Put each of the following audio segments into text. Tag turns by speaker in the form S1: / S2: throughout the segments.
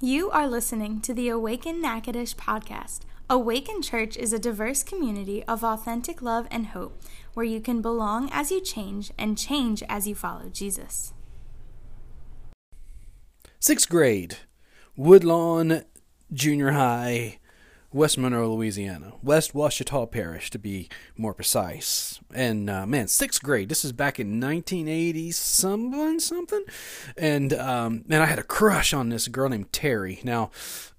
S1: You are listening to the Awaken Natchitoches podcast. Awaken Church is a diverse community of authentic love and hope where you can belong as you change and change as you follow Jesus.
S2: Sixth grade, Woodlawn Junior High, West Monroe, Louisiana, West Ouachita Parish to be more precise. And uh, man, sixth grade. This is back in 1980 something something. And um, man, I had a crush on this girl named Terry. Now,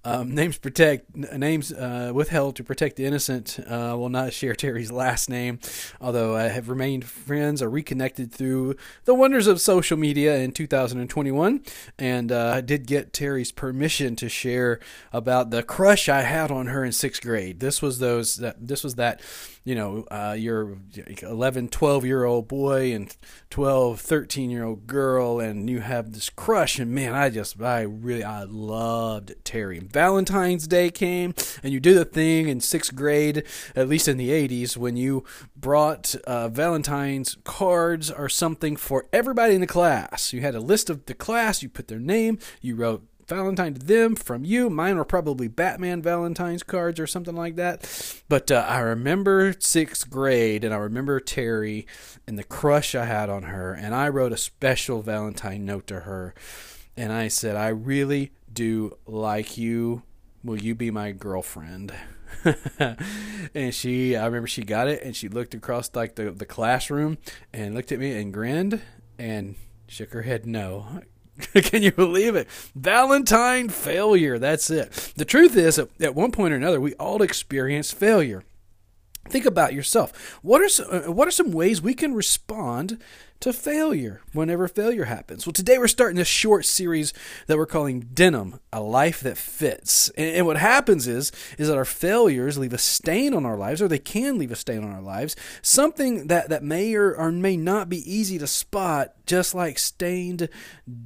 S2: um, names protect names uh, withheld to protect the innocent. Uh, will not share Terry's last name, although I have remained friends or reconnected through the wonders of social media in 2021, and uh, I did get Terry's permission to share about the crush I had on her in sixth grade. This was those that this was that you know, uh, you're 11, 12 year old boy and 12, 13 year old girl, and you have this crush. And man, I just, I really, I loved Terry. Valentine's Day came, and you did a thing in sixth grade, at least in the 80s, when you brought uh, Valentine's cards or something for everybody in the class. You had a list of the class, you put their name, you wrote Valentine to them from you. Mine were probably Batman Valentine's cards or something like that. But uh, I remember sixth grade and I remember Terry and the crush I had on her. And I wrote a special Valentine note to her. And I said, I really do like you. Will you be my girlfriend? and she, I remember she got it and she looked across like the, the classroom and looked at me and grinned and shook her head no Can you believe it? Valentine failure. That's it. The truth is, at one point or another, we all experience failure. Think about yourself. What are some, uh, what are some ways we can respond to failure whenever failure happens. Well, today we're starting this short series that we're calling Denim, a life that fits. And, and, what happens is is that our failures leave a stain on our lives, or they can leave a stain on our lives, something that, that may or, or may not be easy to spot, just like stained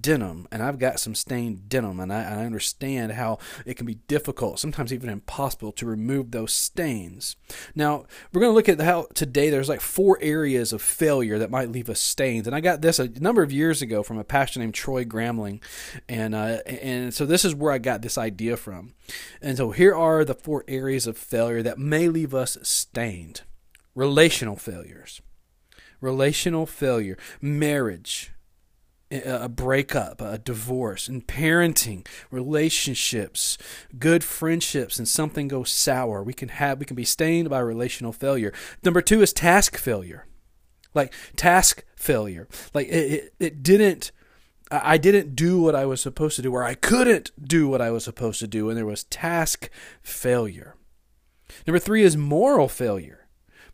S2: denim. And I've got some stained denim, and I, I understand how it can be difficult, sometimes even impossible, to remove those stains. Now, we're going to look at how today there's like four areas of failure that might leave a stain stains. And I got this a number of years ago from a pastor named Troy Gramling, and uh, and so this is where I got this idea from. And so here are the four areas of failure that may leave us stained: relational failures, relational failure, marriage, a breakup, a divorce, and parenting, relationships, good friendships, and something goes sour. We can have we can be stained by relational failure. Number two is task failure like task failure. Like it, it, it didn't. I didn't do what I was supposed to do, or I couldn't do what I was supposed to do, and there was task failure. Number three is moral failure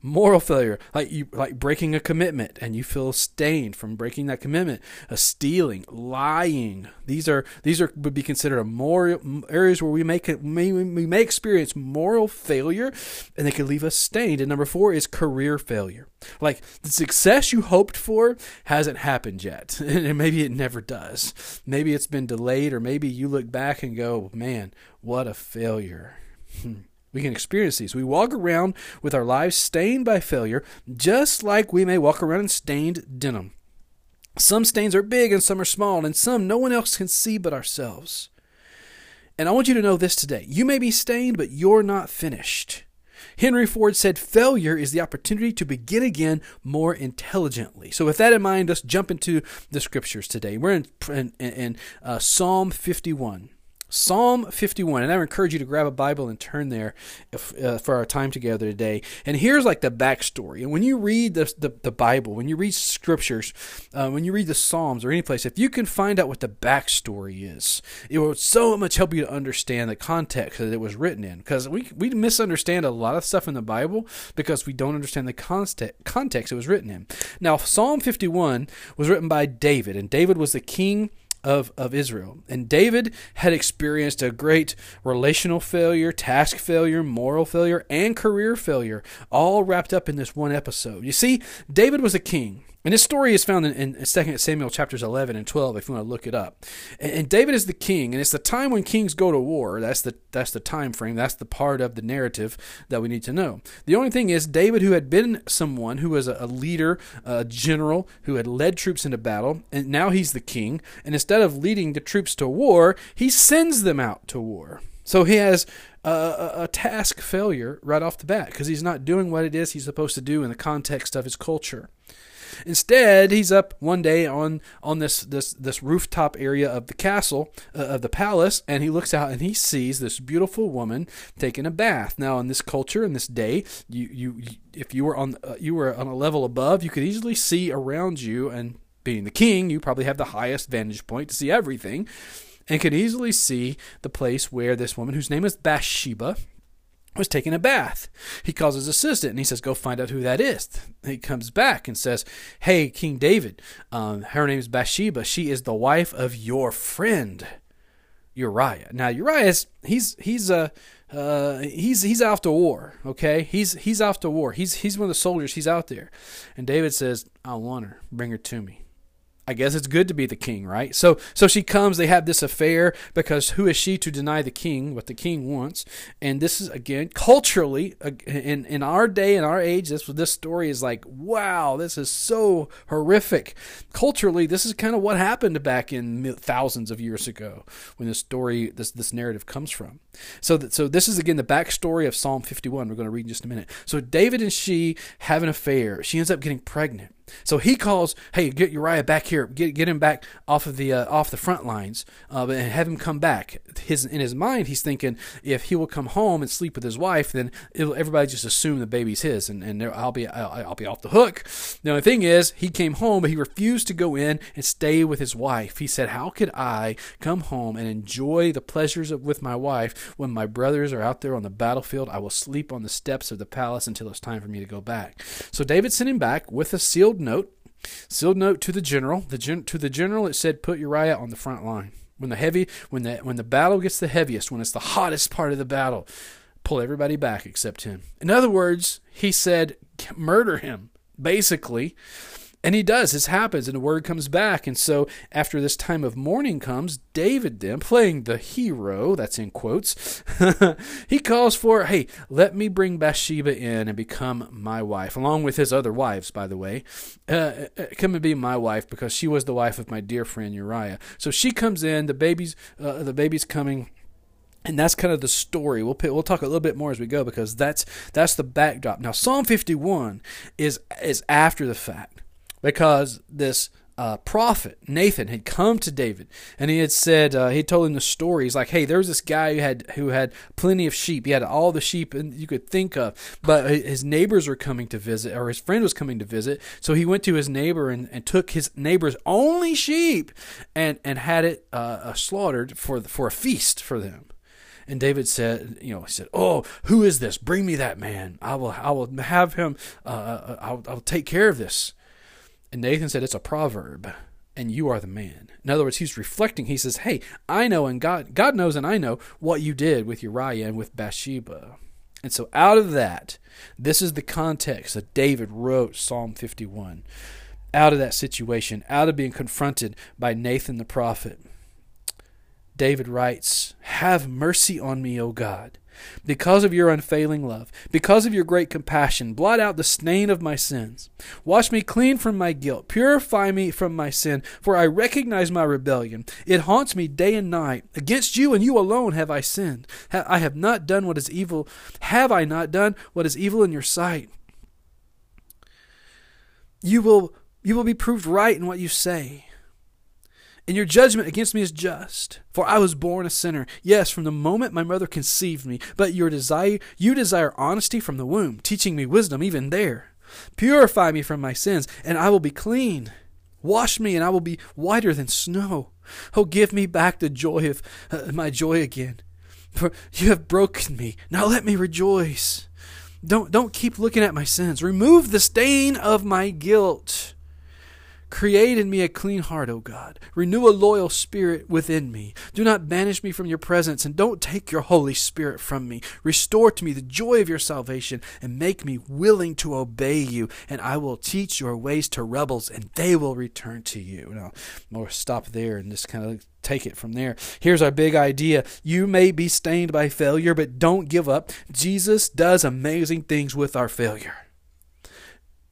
S2: moral failure, like you like breaking a commitment and you feel stained from breaking that commitment, a stealing, lying. These are these are would be considered a moral areas where we make it may, we may experience moral failure and they can leave us stained. And number 4 is career failure. Like the success you hoped for hasn't happened yet. And maybe it never does. Maybe it's been delayed or maybe you look back and go, "Man, what a failure." Hmm. We can experience these. We walk around with our lives stained by failure, just like we may walk around in stained denim. Some stains are big and some are small, and some no one else can see but ourselves. And I want you to know this today. You may be stained, but you're not finished. Henry Ford said failure is the opportunity to begin again more intelligently. So, with that in mind, let's jump into the scriptures today. We're in, in, in uh, Psalm 51. Psalm 51. And I encourage you to grab a Bible and turn there if, uh, for our time together today. And here's like the backstory. And when you read the, the, the Bible, when you read scriptures, uh, when you read the Psalms or any place, if you can find out what the backstory is, it will so much help you to understand the context that it was written in. Because we, we misunderstand a lot of stuff in the Bible because we don't understand the context it was written in. Now, Psalm 51 was written by David, and David was the king of, of Israel. And David had experienced a great relational failure, task failure, moral failure, and career failure, all wrapped up in this one episode. You see, David was a king. And this story is found in, in 2 Samuel chapters 11 and 12 if you want to look it up. And, and, David is the king, and it's the time when kings go to war. That's the that's the time frame. That's the part of the narrative that we need to know. The only thing is David, who had been someone who was a, a leader, a general, who had led troops into battle, and now he's the king. And instead of leading the troops to war, he sends them out to war. So he has a, a, task failure right off the bat because he's not doing what it is he's supposed to do in the context of his culture. Instead, he's up one day on on this this this rooftop area of the castle uh, of the palace, and he looks out and he sees this beautiful woman taking a bath. Now, in this culture, in this day, you you if you were on uh, you were on a level above, you could easily see around you, and being the king, you probably have the highest vantage point to see everything, and could easily see the place where this woman, whose name is Bathsheba, was taking a bath. He calls his assistant and he says, Go find out who that is. He comes back and says, Hey, King David, um, her name is Bathsheba. She is the wife of your friend Uriah. Now Uriah is he's he's a uh, uh, he's he's out to war. Okay, he's he's off to war. He's he's one of the soldiers. He's out there, and David says, "I want her. Bring her to me." I guess it's good to be the king, right? So so she comes, they have this affair because who is she to deny the king what the king wants? And this is again culturally in in our day in our age this this story is like, wow, this is so horrific. Culturally, this is kind of what happened back in thousands of years ago when this story this this narrative comes from. So that, so this is again the backstory of Psalm 51. We're going to read in just a minute. So David and she have an affair. She ends up getting pregnant. So he calls, "Hey, get Uriah back here. Get get him back off of the uh, off the front lines, uh, and have him come back." His in his mind, he's thinking if he will come home and sleep with his wife, then everybody just assume the baby's his, and, and I'll be I'll, I'll, be off the hook. Now the only thing is, he came home, but he refused to go in and stay with his wife. He said, "How could I come home and enjoy the pleasures of with my wife when my brothers are out there on the battlefield? I will sleep on the steps of the palace until it's time for me to go back." So David sent him back with a sealed note, sealed note to the general. The gen- to the general, it said, "Put Uriah on the front line. When the heavy, when the when the battle gets the heaviest, when it's the hottest part of the battle, pull everybody back except him." In other words, he said, "Murder him." Basically, and he does. This happens, and the word comes back. And so, after this time of mourning comes, David then, playing the hero, that's in quotes, he calls for, hey, let me bring Bathsheba in and become my wife, along with his other wives, by the way. Uh, uh come and be my wife because she was the wife of my dear friend Uriah. So she comes in, the baby's, uh, the baby's coming and that's kind of the story. We'll we'll talk a little bit more as we go because that's that's the backdrop. Now Psalm 51 is is after the fact because this uh, prophet Nathan had come to David and he had said uh, he told him the story. He's like, "Hey, there was this guy who had who had plenty of sheep. He had all the sheep you could think of, but his neighbors were coming to visit, or his friend was coming to visit. So he went to his neighbor and, and took his neighbor's only sheep and and had it uh, uh slaughtered for for a feast for them." And David said, you know, he said, "Oh, who is this? Bring me that man. I will, I will have him. Uh, uh I'll, I'll take care of this." And Nathan said, It's a proverb, and you are the man. In other words, he's reflecting. He says, Hey, I know, and God, God knows, and I know what you did with Uriah and with Bathsheba. And so, out of that, this is the context that David wrote Psalm 51. Out of that situation, out of being confronted by Nathan the prophet, David writes, Have mercy on me, O God because of your unfailing love, because of your great compassion, blot out the stain of my sins. Wash me clean from my guilt. Purify me from my sin, for I recognize my rebellion. It haunts me day and night. Against you and you alone have I sinned. I have not done what is evil. Have I not done what is evil in your sight? You will you will be proved right in what you say and your judgment against me is just. For I was born a sinner, yes, from the moment my mother conceived me. But your desire, you desire honesty from the womb, teaching me wisdom even there. Purify me from my sins, and I will be clean. Wash me, and I will be whiter than snow. Oh, give me back the joy of uh, my joy again. For you have broken me. Now let me rejoice. Don't don't keep looking at my sins. Remove the stain of my guilt. Create in me a clean heart, O God. Renew a loyal spirit within me. Do not banish me from your presence, and don't take your Holy Spirit from me. Restore to me the joy of your salvation, and make me willing to obey you. And I will teach your ways to rebels, and they will return to you. Now, we'll stop there and just kind of take it from there. Here's our big idea. You may be stained by failure, but don't give up. Jesus does amazing things with our failure.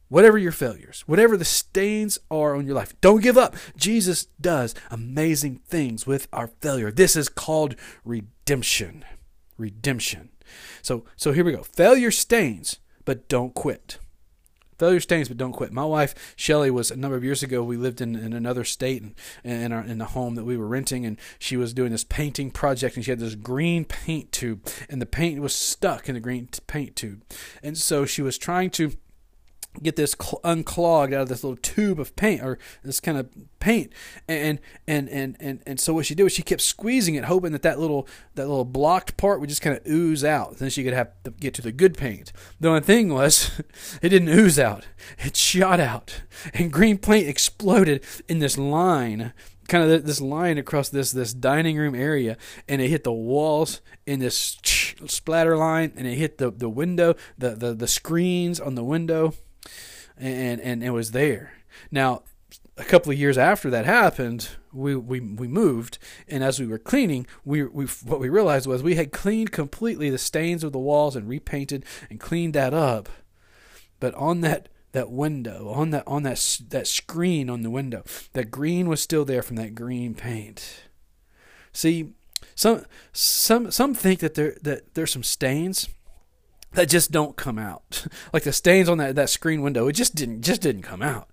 S2: Whatever your failures, whatever the stains are on your life, don't give up. Jesus does amazing things with our failure. This is called redemption. Redemption. So so here we go. Failure stains, but don't quit. Failure stains, but don't quit. My wife Shelly was a number of years ago. We lived in, in another state and in our in the home that we were renting, and she was doing this painting project, and she had this green paint tube, and the paint was stuck in the green paint tube, and so she was trying to get this cl- unclogged out of this little tube of paint or this kind of paint and and and and and so what she did was she kept squeezing it hoping that that little that little blocked part would just kind of ooze out then she could have to get to the good paint. The only thing was it didn't ooze out. It shot out. And green paint exploded in this line kind of this line across this this dining room area and it hit the walls in this splatter line and it hit the the window the the, the screens on the window and and it was there. Now, a couple of years after that happened, we, we, we moved, and as we were cleaning, we, we what we realized was we had cleaned completely the stains of the walls and repainted and cleaned that up, but on that that window, on that on that that screen on the window, that green was still there from that green paint. See, some some some think that there that there's some stains that just don't come out. like the stains on that, that screen window, it just didn't just didn't come out.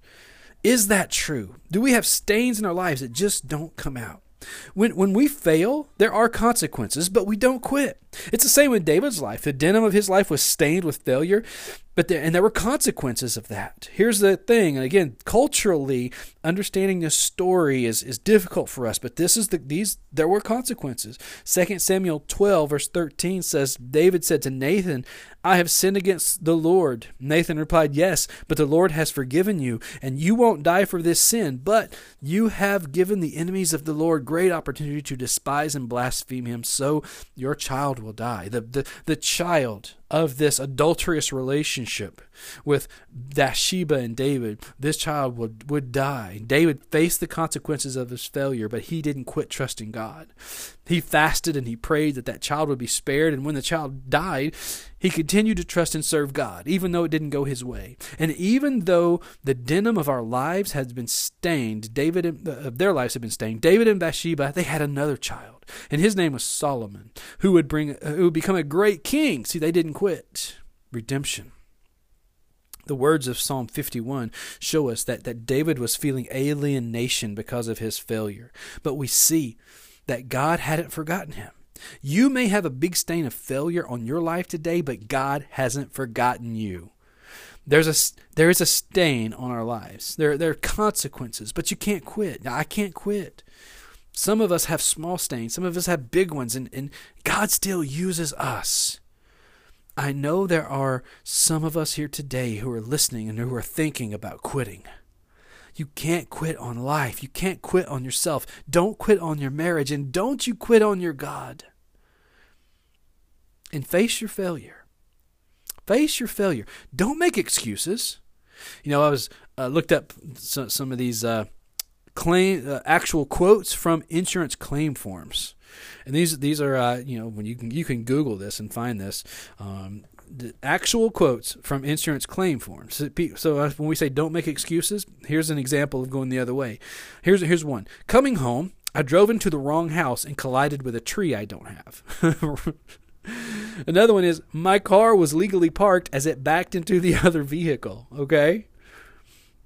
S2: Is that true? Do we have stains in our lives that just don't come out? When when we fail, there are consequences, but we don't quit. It's the same with David's life. The denim of his life was stained with failure, but there, and there were consequences of that. Here's the thing, and again, culturally, understanding this story is, is difficult for us, but this is the these there were consequences. 2 Samuel 12, verse 13 says, David said to Nathan, I have sinned against the Lord. Nathan replied, Yes, but the Lord has forgiven you, and you won't die for this sin, but you have given the enemies of the Lord great opportunity to despise and blaspheme him, so your child will die. The, the, the child of this adulterous relationship with Bathsheba and David, this child would, would die. David faced the consequences of his failure, but he didn't quit trusting God. He fasted and he prayed that that child would be spared, and when the child died, he continued to trust and serve God, even though it didn't go his way. And even though the denim of our lives has been stained, David and, uh, their lives have been stained. David and Bathsheba, they had another child, and his name was Solomon, who would bring, uh, who would become a great king. See, they didn't quit. Quit redemption. The words of Psalm 51 show us that, that David was feeling alienation because of his failure. But we see that God hadn't forgotten him. You may have a big stain of failure on your life today, but God hasn't forgotten you. There's a there is a stain on our lives. There there are consequences, but you can't quit. Now, I can't quit. Some of us have small stains, some of us have big ones, and, and God still uses us. I know there are some of us here today who are listening and who are thinking about quitting. You can't quit on life. You can't quit on yourself. Don't quit on your marriage. And don't you quit on your God. And face your failure. Face your failure. Don't make excuses. You know, I was uh, looked up some, some of these uh, claim uh, actual quotes from insurance claim forms and these these are uh, you know when you can you can Google this and find this. Um, the actual quotes from insurance claim forms. So uh, when we say don't make excuses, here's an example of going the other way. Here's here's one. Coming home, I drove into the wrong house and collided with a tree I don't have. Another one is my car was legally parked as it backed into the other vehicle. Okay.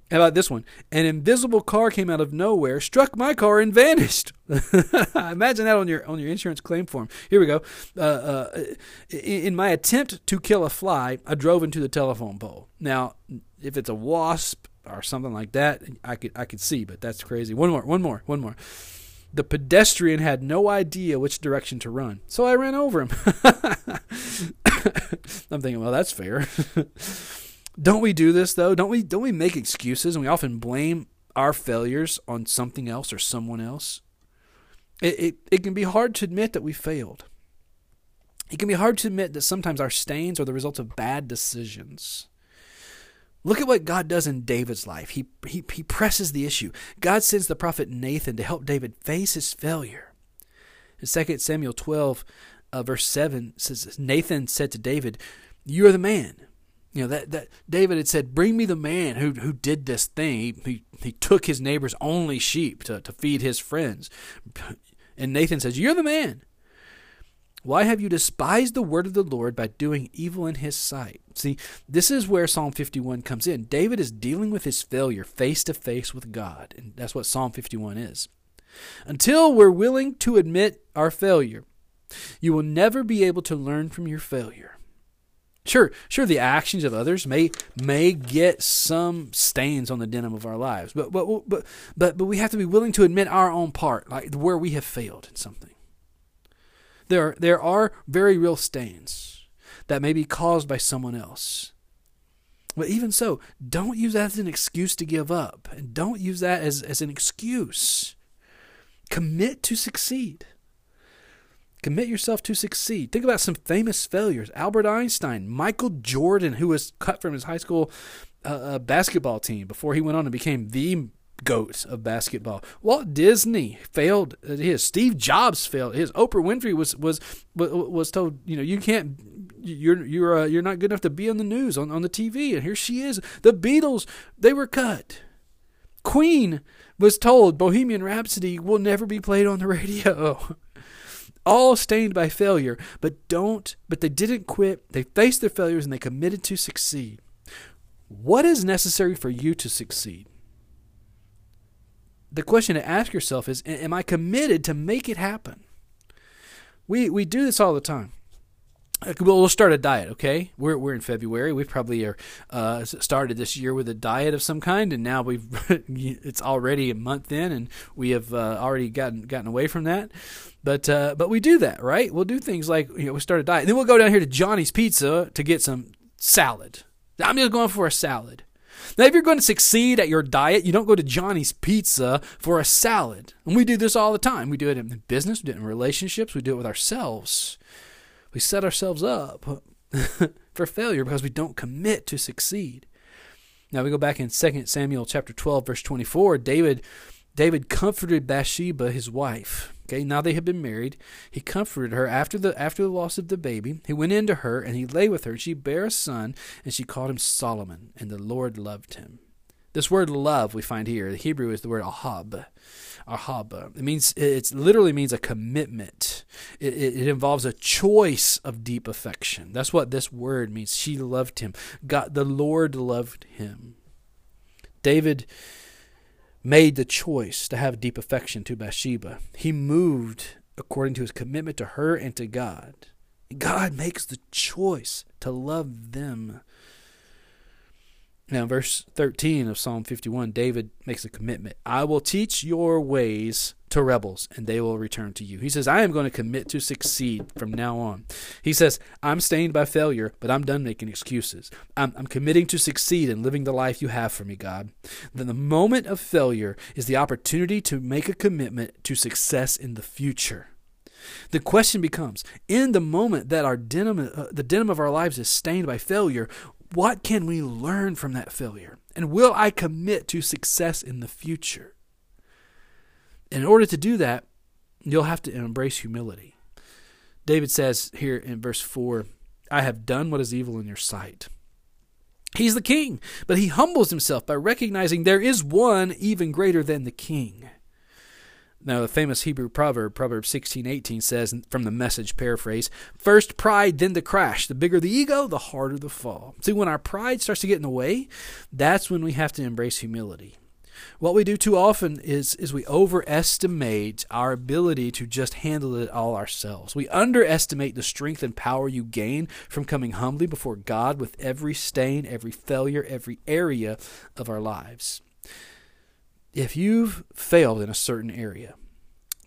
S2: How about this one? An invisible car came out of nowhere, struck my car, and vanished. Imagine that on your on your insurance claim form. Here we go. Uh, uh, in my attempt to kill a fly, I drove into the telephone pole. Now, if it's a wasp or something like that, I could I could see, but that's crazy. One more, one more, one more. The pedestrian had no idea which direction to run, so I ran over him. I'm thinking, well, that's fair. Don't we do this though? Don't we don't we make excuses and we often blame our failures on something else or someone else, it, it, it can be hard to admit that we failed. It can be hard to admit that sometimes our stains are the result of bad decisions. Look at what God does in David's life. He, he, he presses the issue. God sends the prophet Nathan to help David face his failure. In 2 Samuel 12, uh, verse 7 says, Nathan said to David, You are the man. You know, that, that David had said, Bring me the man who, who did this thing. He, he, he took his neighbor's only sheep to, to feed his friends. And Nathan says, You're the man. Why have you despised the word of the Lord by doing evil in his sight? See, this is where Psalm 51 comes in. David is dealing with his failure face to face with God, and that's what Psalm 51 is. Until we're willing to admit our failure, you will never be able to learn from your failure. Sure, sure the actions of others may may get some stains on the denim of our lives, but but but but but we have to be willing to admit our own part, like where we have failed in something. There, there are very real stains that may be caused by someone else. But even so, don't use that as an excuse to give up. And don't use that as, as an excuse. Commit to succeed. Commit yourself to succeed. Think about some famous failures Albert Einstein, Michael Jordan, who was cut from his high school uh, uh basketball team before he went on and became the goat of basketball. Walt Disney failed his. Steve Jobs failed his. Oprah Winfrey was was was told, you know, you can't. You're you're uh, you're not good enough to be on the news on, on the TV, and here she is. The Beatles they were cut. Queen was told Bohemian Rhapsody will never be played on the radio. All stained by failure, but don't but they didn't quit. They faced their failures and they committed to succeed. What is necessary for you to succeed? the question to ask yourself is Am I committed to make it happen? We, we do this all the time. We'll start a diet, okay? We're, we're in February. We probably are uh, started this year with a diet of some kind, and now we've it's already a month in, and we have uh, already gotten gotten away from that. But uh, but we do that, right? We'll do things like you know we start a diet, then we'll go down here to Johnny's Pizza to get some salad. I'm just going for a salad. Now, if you're going to succeed at your diet, you don't go to Johnny's Pizza for a salad. And we do this all the time. We do it in business, we do it in relationships, we do it with ourselves. We set ourselves up for failure because we don't commit to succeed. Now we go back in 2 Samuel chapter 12 verse 24, David David comforted Bathsheba his wife Okay, now they had been married. He comforted her after the after the loss of the baby. He went in to her and he lay with her. She bare a son, and she called him Solomon, and the Lord loved him. This word love we find here, the Hebrew is the word ahab. Ahab. It means it literally means a commitment. It, it, it involves a choice of deep affection. That's what this word means. She loved him. God, the Lord loved him. David made the choice to have deep affection to Bathsheba. He moved according to his commitment to her and to God. God makes the choice to love them now, verse 13 of Psalm 51, David makes a commitment I will teach your ways to rebels, and they will return to you. He says, I am going to commit to succeed from now on. He says, I'm stained by failure, but I'm done making excuses. I'm, I'm committing to succeed and living the life you have for me, God. Then the moment of failure is the opportunity to make a commitment to success in the future. The question becomes in the moment that our denim, uh, the denim of our lives is stained by failure, what can we learn from that failure? And will I commit to success in the future? In order to do that, you'll have to embrace humility. David says here in verse 4 I have done what is evil in your sight. He's the king, but he humbles himself by recognizing there is one even greater than the king. Now, the famous Hebrew proverb, Proverbs 16:18 says from the message paraphrase, first pride, then the crash. The bigger the ego, the harder the fall. See, when our pride starts to get in the way, that's when we have to embrace humility. What we do too often is, is we overestimate our ability to just handle it all ourselves. We underestimate the strength and power you gain from coming humbly before God with every stain, every failure, every area of our lives if you've failed in a certain area,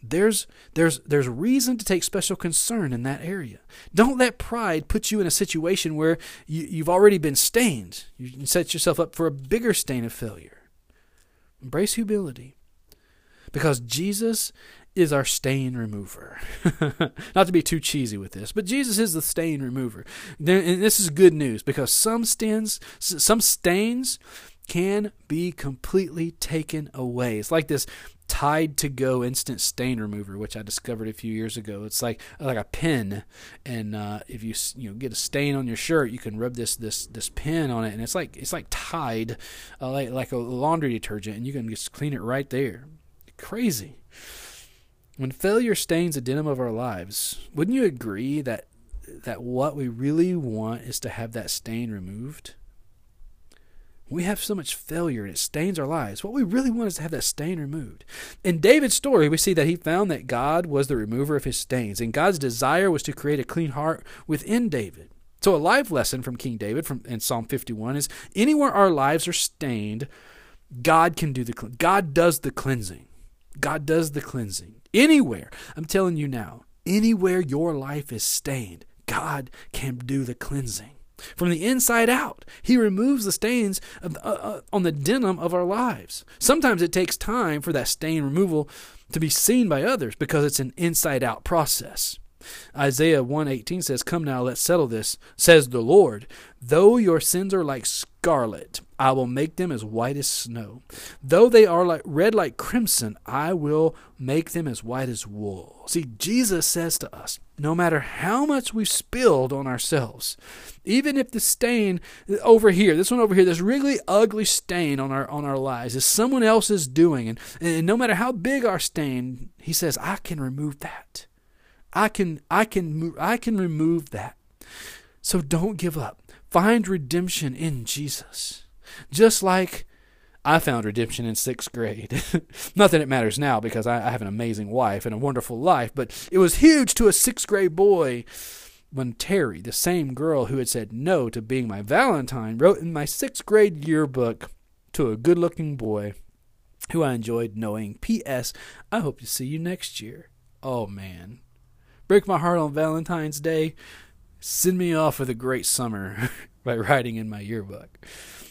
S2: there's there's there's reason to take special concern in that area. Don't let pride put you in a situation where you, you've already been stained. You set yourself up for a bigger stain of failure. Embrace humility. Because Jesus is our stain remover. Not to be too cheesy with this, but Jesus is the stain remover. And this is good news because some stains, some stains can be completely taken away. It's like this Tide to Go instant stain remover, which I discovered a few years ago. It's like like a pen, and uh, if you you know get a stain on your shirt, you can rub this this this pen on it, and it's like it's like Tide, uh, like like a laundry detergent, and you can just clean it right there. Crazy. When failure stains the denim of our lives, wouldn't you agree that that what we really want is to have that stain removed? We have so much failure and it stains our lives. What we really want is to have that stain removed. In David's story, we see that he found that God was the remover of his stains, and God's desire was to create a clean heart within David. So, a life lesson from King David from in Psalm 51 is anywhere our lives are stained, God can do the God does the cleansing. God does the cleansing. Anywhere, I'm telling you now, anywhere your life is stained, God can do the cleansing. From the inside out, He removes the stains of, uh, uh, on the denim of our lives. Sometimes it takes time for that stain removal to be seen by others because it's an inside out process. Isaiah 118 says, Come now, let's settle this, says the Lord. Though your sins are like scarlet, I will make them as white as snow. Though they are like red like crimson, I will make them as white as wool. See, Jesus says to us, no matter how much we've spilled on ourselves, even if the stain over here, this one over here, this really ugly stain on our on our lives is someone else's doing, and, and no matter how big our stain, he says, I can remove that. I can I can I can remove that. So don't give up. Find redemption in Jesus. Just like I found redemption in sixth grade. Not that it matters now because I, I have an amazing wife and a wonderful life, but it was huge to a sixth grade boy when Terry, the same girl who had said no to being my Valentine, wrote in my sixth grade yearbook to a good looking boy who I enjoyed knowing. P.S. I hope to see you next year. Oh man. Break my heart on Valentine's Day. Send me off with a great summer by writing in my yearbook.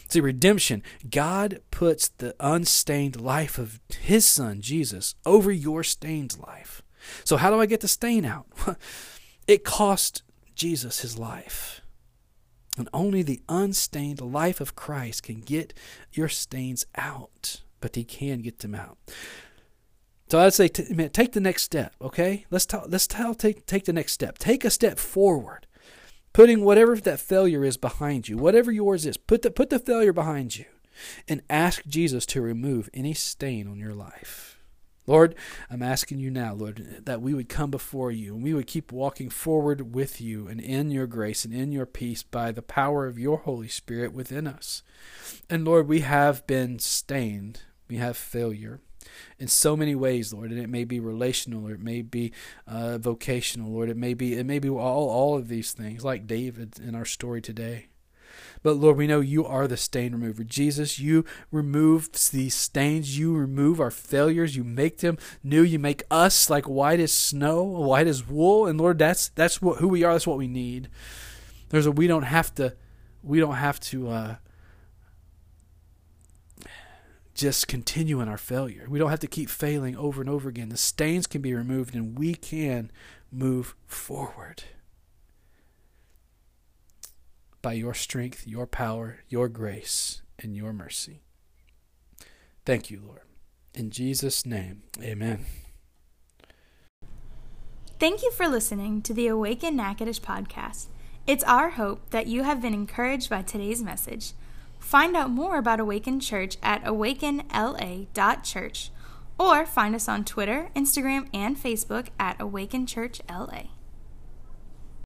S2: See, redemption, God puts the unstained life of His Son, Jesus, over your stained life. So, how do I get the stain out? it cost Jesus his life. And only the unstained life of Christ can get your stains out, but He can get them out. So I'd say, t- man, take the next step. Okay, let's. Let's tell, take take the next step. Take a step forward putting whatever that failure is behind you, whatever yours is, put the, put the failure behind you and ask Jesus to remove any stain on your life. Lord, I'm asking you now, Lord, that we would come before you and we would keep walking forward with you and in your grace and in your peace by the power of your Holy Spirit within us. And Lord, we have been stained, we have failure in so many ways, Lord. And it may be relational, or it may be uh, vocational, Lord. It may be it may be all all of these things, like David in our story today. But Lord, we know you are the stain remover. Jesus, you remove these stains. You remove our failures. You make them new. You make us like white as snow, white as wool. And Lord, that's that's what who we are. That's what we need. There's a we don't have to we don't have to uh, just continue in our failure. We don't have to keep failing over and over again. The stains can be removed and we can move forward. By your strength, your power, your grace, and your mercy. Thank you, Lord. In Jesus' name, amen.
S1: Thank you for listening to the Awaken Natchitoches podcast. It's our hope that you have been encouraged by today's message. Find out more about Awaken Church at awakenla.church or find us on Twitter, Instagram, and Facebook at Awaken Church LA.